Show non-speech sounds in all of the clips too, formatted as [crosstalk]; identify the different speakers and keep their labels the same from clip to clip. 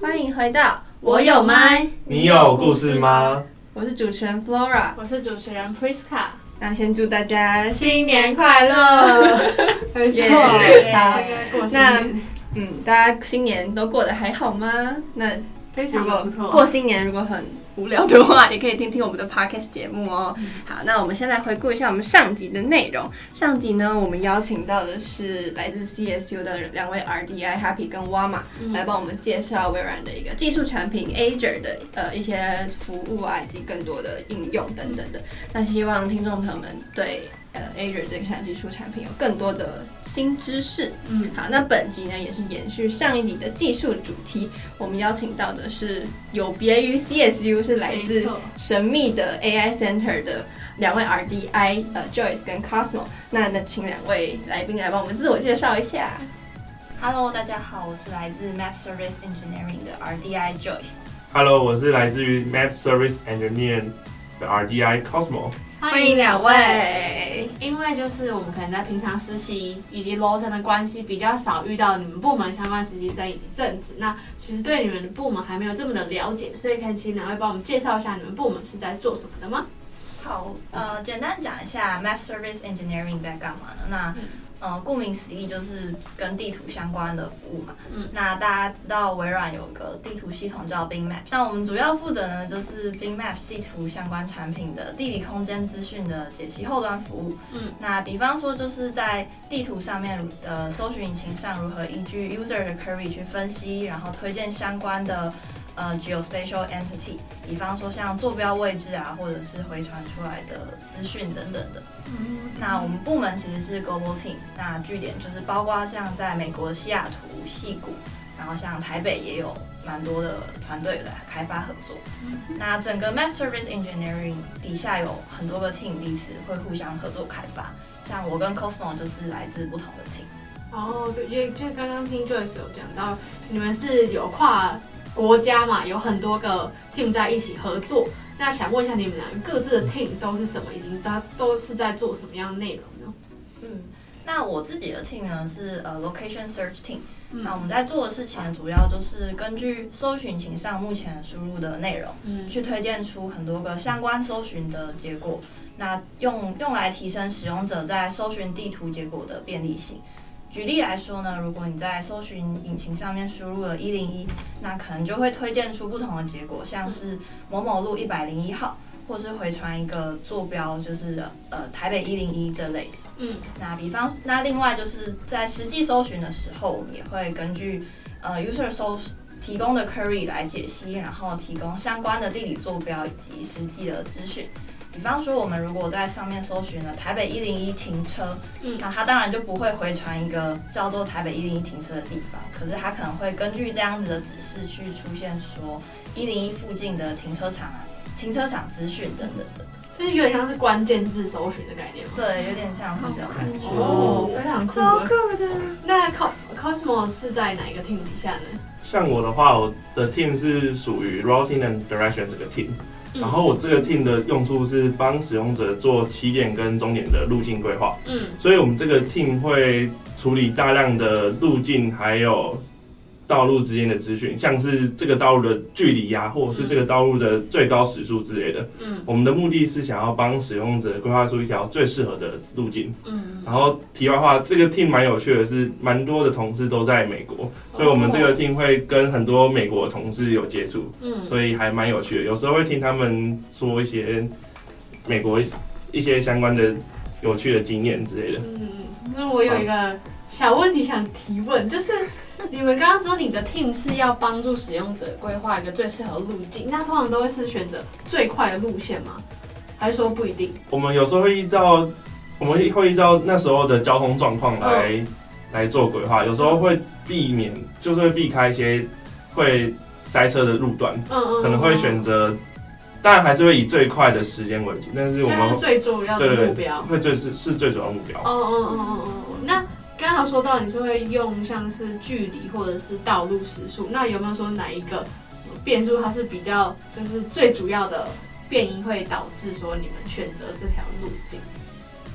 Speaker 1: 欢迎回到我有麦，
Speaker 2: 你有故事吗？
Speaker 1: 我是主持人 Flora，
Speaker 3: 我是主持人 Priska。
Speaker 1: 那先祝大家新年快乐！[laughs]
Speaker 3: 没错，
Speaker 1: 好，那嗯，大家新年都过得还好吗？那
Speaker 3: 非常不错。
Speaker 1: 过新年如果很无聊的话，也可以听听我们的 podcast 节目哦。好，那我们先来回顾一下我们上集的内容。上集呢，我们邀请到的是来自 CSU 的两位 RDI Happy 跟 Wama 来帮我们介绍微软的一个技术产品 Azure 的呃一些服务啊，以及更多的应用等等的。那希望听众朋友们对。呃，Azure 这项技术产品有更多的新知识。嗯，好，那本集呢也是延续上一集的技术主题，我们邀请到的是有别于 CSU，是来自神秘的 AI Center 的两位 RDI，呃，Joyce 跟 Cosmo。那那请两位来宾来帮我们自我介绍一下。
Speaker 4: Hello，大家好，我是来自 Map Service Engineering 的 RDI Joyce。
Speaker 2: Hello，我是来自于 Map Service Engineering 的 RDI Cosmo。
Speaker 1: 欢迎两位，
Speaker 3: 因为就是我们可能在平常实习以及楼层的关系，比较少遇到你们部门相关实习生以及正职。那其实对你们的部门还没有这么的了解，所以可以请两位帮我们介绍一下你们部门是在做什么的吗？
Speaker 4: 好，呃，简单讲一下 Map Service Engineering 在干嘛呢？那呃，顾名思义就是跟地图相关的服务嘛。嗯。那大家知道微软有个地图系统叫 Bing Maps，像我们主要负责呢，就是 Bing Maps 地图相关产品的地理空间资讯的解析后端服务。嗯。那比方说，就是在地图上面的搜寻引擎上，如何依据 user 的 query 去分析，然后推荐相关的。呃，geospatial entity，比方说像坐标位置啊，或者是回传出来的资讯等等的。嗯，那我们部门其实是 global team，那据点就是包括像在美国的西雅图、西谷，然后像台北也有蛮多的团队来开发合作。嗯，那整个 Map Service Engineering 底下有很多个 team，彼此会互相合作开发。像我跟 Cosmo 就是来自不同的 team。
Speaker 3: 哦，对，也就刚刚听 Joyce 有讲到，你们是有跨。国家嘛，有很多个 team 在一起合作。那想问一下，你们俩各自的 team 都是什么？已经大家都是在做什么样的内容呢？
Speaker 4: 嗯，那我自己的 team 呢是呃 location search team。嗯。那我们在做的事情呢，主要就是根据搜寻引擎上目前输入的内容，嗯，去推荐出很多个相关搜寻的结果。那用用来提升使用者在搜寻地图结果的便利性。举例来说呢，如果你在搜寻引擎上面输入了一零一，那可能就会推荐出不同的结果，像是某某路一百零一号，或是回传一个坐标，就是呃台北一零一这类的。嗯，那比方，那另外就是在实际搜寻的时候，我们也会根据呃 user 搜提供的 query 来解析，然后提供相关的地理坐标以及实际的资讯。比方说，我们如果在上面搜寻了台北一零一停车，嗯，那它当然就不会回传一个叫做台北一零一停车的地方，可是它可能会根据这样子的指示去出现说一零一附近的停车场啊、停车场资讯等等的，
Speaker 3: 就是有点像是关键字搜寻的概念吗？
Speaker 4: 对，有点像是这种感觉。
Speaker 3: 哦，非常酷，
Speaker 1: 超酷的。
Speaker 3: 那 Cosmo 是在哪一个 team 底下呢？
Speaker 2: 像我的话，我的 team 是属于 Routing and Direction 这个 team。然后我这个 team 的用处是帮使用者做起点跟终点的路径规划，嗯，所以我们这个 team 会处理大量的路径还有道路之间的资讯，像是这个道路的距离呀、啊，或者是这个道路的最高时速之类的。嗯，我们的目的是想要帮使用者规划出一条最适合的路径。嗯，然后题外话，这个 team 蛮有趣的是，蛮多的同事都在美国，所以我们这个 team 会跟很多美国的同事有接触。嗯，所以还蛮有趣的，有时候会听他们说一些美国一些相关的有趣的经验之类的。
Speaker 3: 嗯，那我有一个小问题想提问，就是。你们刚刚说你的 team 是要帮助使用者规划一个最适合路径，那通常都会是选择最快的路线吗？还是说不一定？
Speaker 2: 我们有时候会依照我们会依照那时候的交通状况来、嗯、来做规划，有时候会避免，就是会避开一些会塞车的路段，嗯嗯，可能会选择，当然还是会以最快的时间为主，但是我们
Speaker 3: 是最重要的目标，对对对，
Speaker 2: 会最是是最主要的目标。
Speaker 3: 嗯嗯嗯嗯嗯，那。刚刚说到你是会用像是距离或者是道路时速，那有没有说哪一个变数它是比较就是最主要的变因会导致说你们选择这条路径？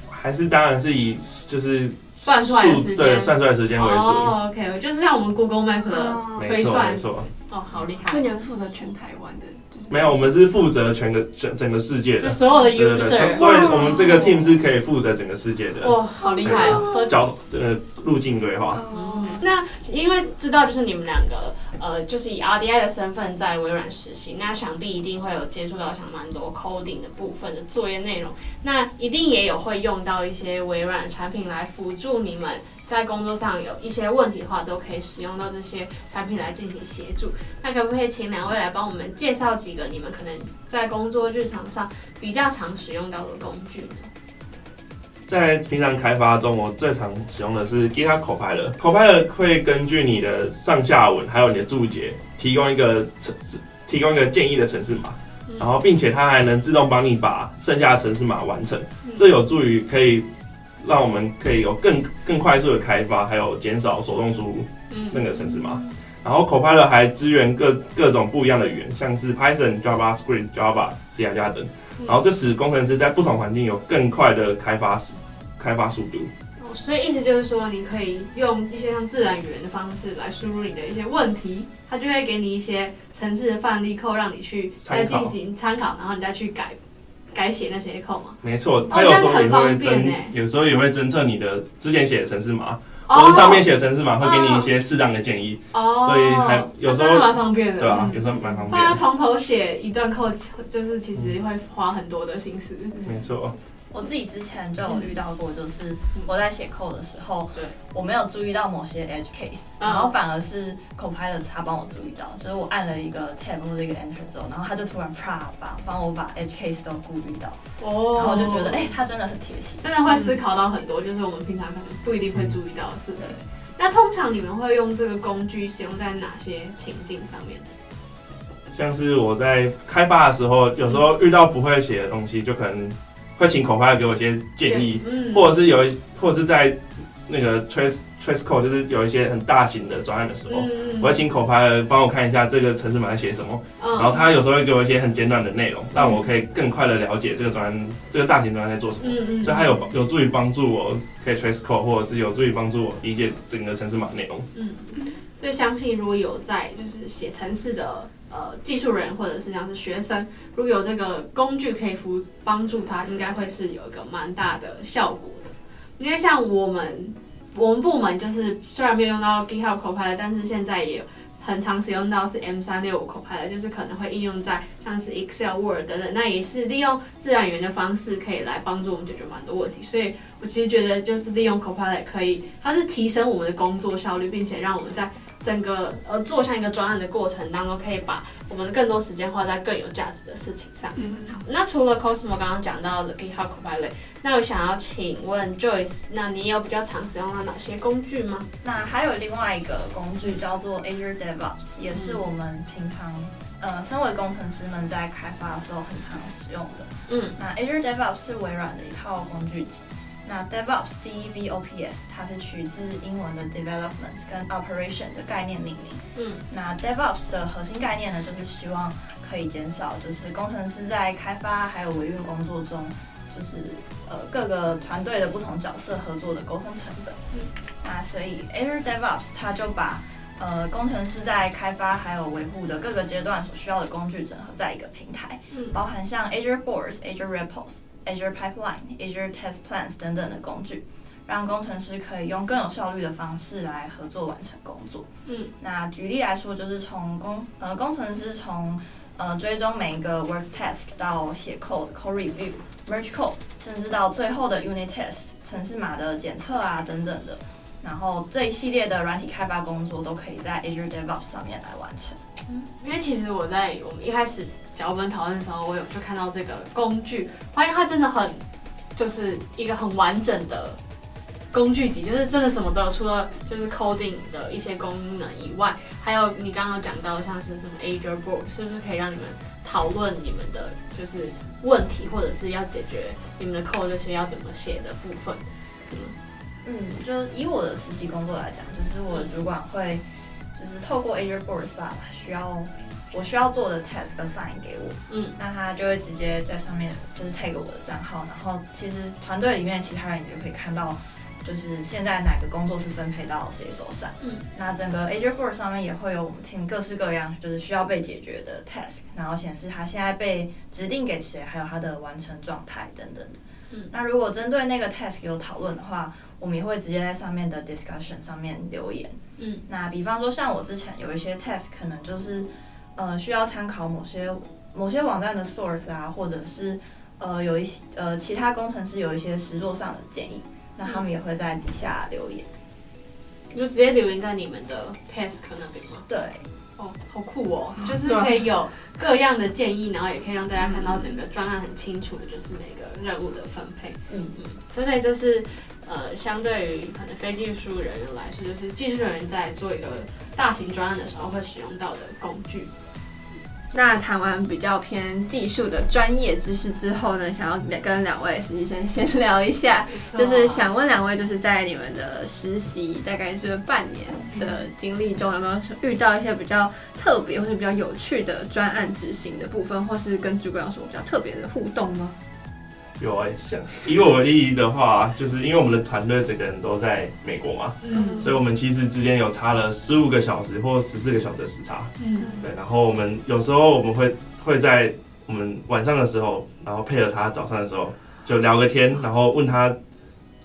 Speaker 2: 还是当然是以就是
Speaker 3: 算出来的时间，
Speaker 2: 对，算出来的时间为主。
Speaker 3: 哦，OK，就是像我们 Google Map 的推算。
Speaker 2: 没错，没错。
Speaker 3: 哦，好厉害！
Speaker 1: 所以你们负责全台湾的，就是
Speaker 2: 没有，我们是负责全个整整个世界的，
Speaker 3: 所有的 user，
Speaker 2: 对对对，所以我们这个 team 是可以负责整个世界的。
Speaker 3: 哇，好厉害哦！
Speaker 2: 交呃路径规划。
Speaker 3: 嗯，那因为知道就是你们两个呃，就是以 RDI 的身份在微软实习，那想必一定会有接触到像蛮多 coding 的部分的作业内容，那一定也有会用到一些微软产品来辅助你们。在工作上有一些问题的话，都可以使用到这些产品来进行协助。那可不可以请两位来帮我们介绍几个你们可能在工作日常上比较常使用到的工具呢？
Speaker 2: 在平常开发中，我最常使用的是 GitHub Copilot。Copilot 会根据你的上下文还有你的注解，提供一个程式，提供一个建议的程式码，然后并且它还能自动帮你把剩下的程式码完成。这有助于可以。让我们可以有更更快速的开发，还有减少手动输入那个程式码。然后 Copilot 还支援各各种不一样的语言，像是 Python、JavaScript、Java、C 加加等。然后这使工程师在不同环境有更快的开发时开发速度。
Speaker 3: 哦，所以意思就是说，你可以用一些像自然语言的方式来输入你的一些问题，它就会给你一些城市的范例 code，让你去再进行参考，然后你再去改。改写那些扣吗？
Speaker 2: 没错，它有时候也会侦，有时候也会侦测你的之前写的城市码，或者上面写的城市码会给你一些适当的建议。哦，所以还有时候
Speaker 3: 蛮方便的，
Speaker 2: 对啊，有时候蛮方便。
Speaker 3: 他要从头写一段扣，就是其实会花很多的心思。
Speaker 2: 没错。
Speaker 4: 我自己之前就有遇到过，就是我在写 code 的时候，对，我没有注意到某些 edge case，然后反而是 Copilot 他帮我注意到，就是我按了一个 tab 或者一个 enter 之后，然后他就突然啪把帮我把 edge case 都顾虑到，哦，然后我就觉得，哎、欸，他真的很贴心，
Speaker 3: 真的会思考到很多，就是我们平常可能不一定会注意到的事情。那通常你们会用这个工具使用在哪些情境上面？
Speaker 2: 像是我在开发的时候，有时候遇到不会写的东西，就可能。会请 Copilot 给我一些建议，嗯、或者是有一，或者是在那个 trace trace code，就是有一些很大型的专案的时候，嗯、我会请 Copilot 帮我看一下这个城市码在写什么，嗯、然后他有时候会给我一些很简短的内容，让我可以更快的了解这个专案，这个大型专案在做什么，嗯、所以他有有助于帮助我可以 trace code，或者是有助于帮助我理解整个城市码内容。
Speaker 3: 嗯，所以相信如果有在就是写城市的。呃，技术人或者是像是学生，如果有这个工具可以辅帮助他，应该会是有一个蛮大的效果的。因为像我们我们部门就是虽然没有用到 GitHub Copilot，但是现在也很常使用到是 M 三六五 Copilot，就是可能会应用在像是 Excel、Word 等等，那也是利用自然语言的方式可以来帮助我们解决蛮多问题。所以我其实觉得就是利用 Copilot 可以，它是提升我们的工作效率，并且让我们在整个呃做像一个专案的过程当中，可以把我们的更多时间花在更有价值的事情上。嗯，好，那除了 Cosmo 刚刚讲到的 GitHub Copilot，那我想要请问 Joyce，那你有比较常使用到哪些工具吗？
Speaker 4: 那还有另外一个工具叫做 Azure DevOps，也是我们平常呃身为工程师们在开发的时候很常使用的。嗯，那 Azure DevOps 是微软的一套工具集。那 DevOps D E V O P S 它是取自英文的 development 跟 operation 的概念命名。嗯，那 DevOps 的核心概念呢，就是希望可以减少就是工程师在开发还有维运工作中，就是呃各个团队的不同角色合作的沟通成本。嗯，那所以 Azure DevOps 它就把呃工程师在开发还有维护的各个阶段所需要的工具整合在一个平台，嗯，包含像 Azure Boards、Azure Repos。Azure Pipeline、Azure Test Plans 等等的工具，让工程师可以用更有效率的方式来合作完成工作。嗯，那举例来说，就是从工呃工程师从呃追踪每一个 work task 到写 code、code review、merge code，甚至到最后的 unit test 程式码的检测啊等等的，然后这一系列的软体开发工作都可以在 Azure DevOps 上面来完成。
Speaker 3: 嗯，因为其实我在我们一开始。脚本讨论的时候，我有就看到这个工具，发现它真的很，就是一个很完整的工具集，就是真的什么都有，除了就是 coding 的一些功能以外，还有你刚刚讲到像是什么 Azure Board，是不是可以让你们讨论你们的就是问题，或者是要解决你们的 code 这些要怎么写的部分？嗯，
Speaker 4: 嗯，就以我的实习工作来讲，就是我的主管会就是透过 Azure Board 把需要。我需要做的 task assign 给我，嗯，那他就会直接在上面就是 tag 我的账号，然后其实团队里面其他人也就可以看到，就是现在哪个工作是分配到谁手上。嗯，那整个 Agentforce 上面也会有我们 team 各式各样就是需要被解决的 task，然后显示他现在被指定给谁，还有他的完成状态等等。嗯，那如果针对那个 task 有讨论的话，我们也会直接在上面的 discussion 上面留言。嗯，那比方说像我之前有一些 task 可能就是呃需要参考某些某些网站的 source 啊，或者是呃有一些呃其他工程师有一些实作上的建议。那他们也会在底下留言，
Speaker 3: 你就直接留言在你们的 task 那边吗？
Speaker 4: 对，
Speaker 3: 哦，好酷哦，[laughs] 就是可以有各样的建议，然后也可以让大家看到整个专案很清楚的，就是每个任务的分配。嗯嗯，所以这是呃，相对于可能非技术人员来说，就是技术人员在做一个大型专案的时候会使用到的工具。
Speaker 1: 那谈完比较偏技术的专业知识之后呢，想要跟两位实习生先 [laughs] 聊一下，就是想问两位，就是在你们的实习大概这半年的经历中，有没有遇到一些比较特别或是比较有趣的专案执行的部分，或是跟主管有什么比较特别的互动吗？
Speaker 2: 有啊，像以我为例的话，就是因为我们的团队整个人都在美国嘛，嗯，所以我们其实之间有差了十五个小时或十四个小时的时差，嗯，对，然后我们有时候我们会会在我们晚上的时候，然后配合他早上的时候就聊个天，然后问他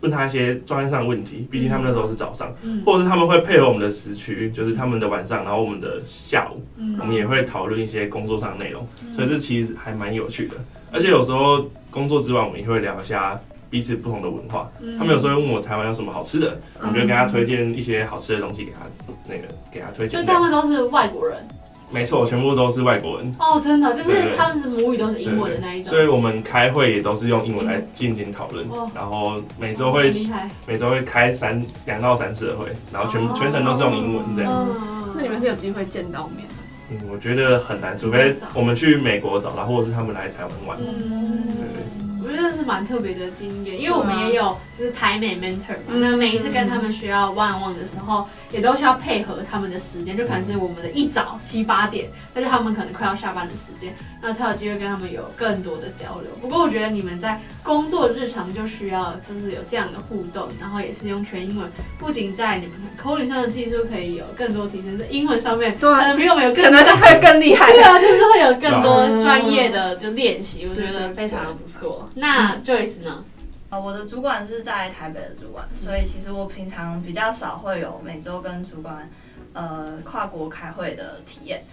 Speaker 2: 问他一些专业上的问题，毕竟他们那时候是早上，嗯，或者是他们会配合我们的时区，就是他们的晚上，然后我们的下午，嗯，我们也会讨论一些工作上的内容，所以这其实还蛮有趣的，而且有时候。工作之外，我们也会聊一下彼此不同的文化。嗯、他们有时候会问我台湾有什么好吃的，嗯、我就跟他推荐一些好吃的东西给他，那个给他推荐。
Speaker 3: 就大部分都是外国人？
Speaker 2: 没错，全部都是外国人。
Speaker 3: 哦，真的，就是他们是母语都是英文的那一
Speaker 2: 种。所以我们开会也都是用英文来进行讨论。嗯、然后每周会、哦、每周会开三两到三次的会，然后全、哦、全程都是用英文这样。
Speaker 1: 嗯、那你们是有机会见到面？
Speaker 2: 嗯，我觉得很难，除非我们去美国找他，或者是他们来台湾玩。嗯，对。
Speaker 3: 我觉得是蛮特别的经验，因为我们也有就是台美 mentor 嘛，那每一次跟他们需要 one on one 的时候，也都需要配合他们的时间，就可能是我们的一早七八点，但是他们可能快要下班的时间，那才有机会跟他们有更多的交流。不过我觉得你们在工作日常就需要就是有这样的互动，然后也是用全英文，不仅在你们 coding 上的技术可以有更多提升，在英文上面可能比我们有更可能会更厉害，[laughs] 对啊，就是会有更多专业的就练习，我觉得非常的不错。那 Joyce 呢？
Speaker 4: 呃，我的主管是在台北的主管，所以其实我平常比较少会有每周跟主管呃跨国开会的体验。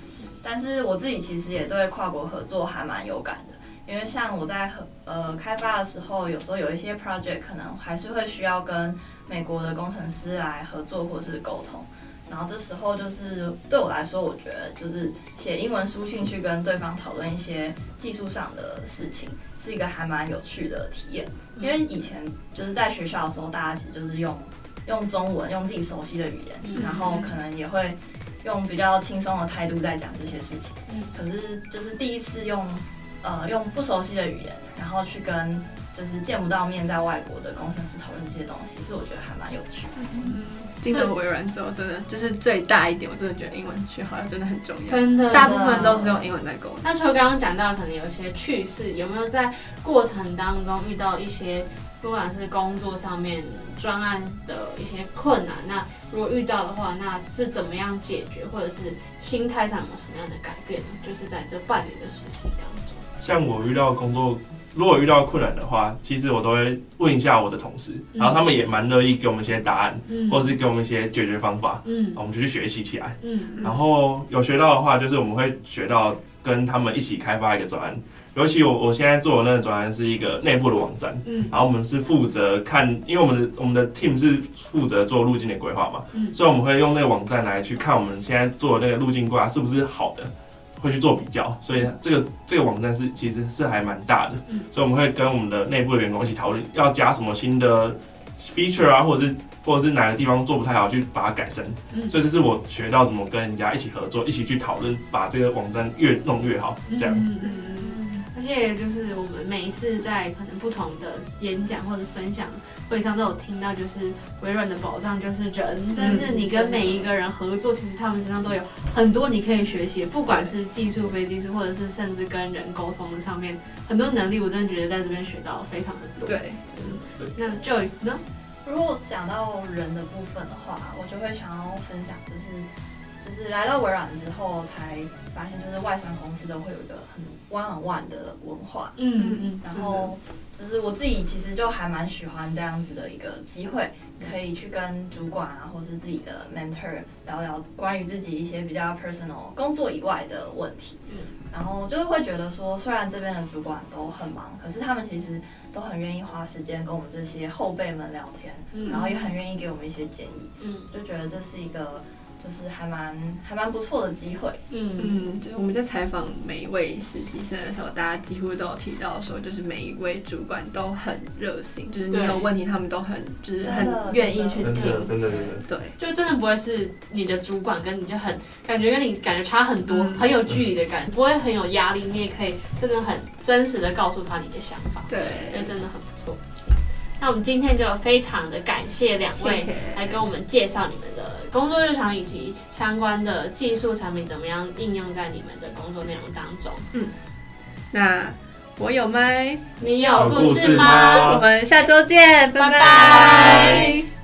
Speaker 4: 但是我自己其实也对跨国合作还蛮有感的，因为像我在呃开发的时候，有时候有一些 project 可能还是会需要跟美国的工程师来合作或是沟通。然后这时候就是对我来说，我觉得就是写英文书信去跟对方讨论一些技术上的事情，是一个还蛮有趣的体验。因为以前就是在学校的时候，大家其实就是用用中文，用自己熟悉的语言，然后可能也会用比较轻松的态度在讲这些事情。可是就是第一次用呃用不熟悉的语言，然后去跟就是见不到面在外国的工程师讨论这些东西，是我觉得还蛮有趣的。
Speaker 1: 进了微软之后，真的就是最大一点，我真的觉得英文学好像真的很重要。
Speaker 3: 真的，
Speaker 1: 大部分都是用英文在沟通。
Speaker 3: 那除了刚刚讲到可能有一些趣事，有没有在过程当中遇到一些，不管是工作上面专案的一些困难？那如果遇到的话，那是怎么样解决，或者是心态上有什么样的改变呢？就是在这半年的实习当中。
Speaker 2: 像我遇到工作。如果遇到困难的话，其实我都会问一下我的同事，嗯、然后他们也蛮乐意给我们一些答案，嗯、或者是给我们一些解决方法，嗯，我们就去学习起来，嗯，然后有学到的话，就是我们会学到跟他们一起开发一个专案，尤其我我现在做的那个专案是一个内部的网站，嗯，然后我们是负责看，因为我们的我们的 team 是负责做路径的规划嘛，嗯，所以我们会用那个网站来去看我们现在做的那个路径规划是不是好的。会去做比较，所以这个这个网站是其实是还蛮大的，嗯、所以我们会跟我们的内部的员工一起讨论，要加什么新的 feature 啊，或者是或者是哪个地方做不太好，去把它改善。嗯、所以这是我学到怎么跟人家一起合作，一起去讨论，把这个网站越弄越好，这
Speaker 3: 样。而且就是我们每一次在可能不同的演讲或者分享。会上都有听到，就是微软的宝藏就是人，但是你跟每一个人合作，其实他们身上都有很多你可以学习，不管是技术、非技术，或者是甚至跟人沟通的上面很多能力，我真的觉得在这边学到非常的多。
Speaker 1: 对，
Speaker 3: 嗯，那 Joyce 呢？
Speaker 4: 如果讲到人的部分的话，我就会想要分享，就是就是来到微软之后才发现，就是外商公司都会有一个很 one on one 的文化，
Speaker 3: 嗯嗯，
Speaker 4: 然后就是我自己其实就还蛮喜欢这样子的一个机会，可以去跟主管啊，或是自己的 mentor 聊聊关于自己一些比较 personal 工作以外的问题，嗯，然后就是会觉得说，虽然这边的主管都很忙，可是他们其实都很愿意花时间跟我们这些后辈们聊天，嗯，然后也很愿意给我们一些建议，嗯，就觉得这是一个。就是还蛮还蛮不错的机会，
Speaker 1: 嗯。嗯，就是我们在采访每一位实习生的时候，大家几乎都有提到说，就是每一位主管都很热心，就是你有问题，他们都很就是很愿意去听，
Speaker 2: 真的真的真的，
Speaker 1: 对，
Speaker 3: 就真的不会是你的主管跟你就很感觉跟你感觉差很多，嗯、很有距离的感觉，不会很有压力，你也可以真的很真实的告诉他你的想法，对，就真的很不错。那我们今天就非常的感谢两位来跟我们介绍你们的工作日常以及相关的技术产品怎么样应用在你们的工作内容当中。
Speaker 1: 嗯，那我有麦，
Speaker 3: 你有故事
Speaker 2: 吗？
Speaker 1: 我们下周见，拜拜。
Speaker 3: 拜拜。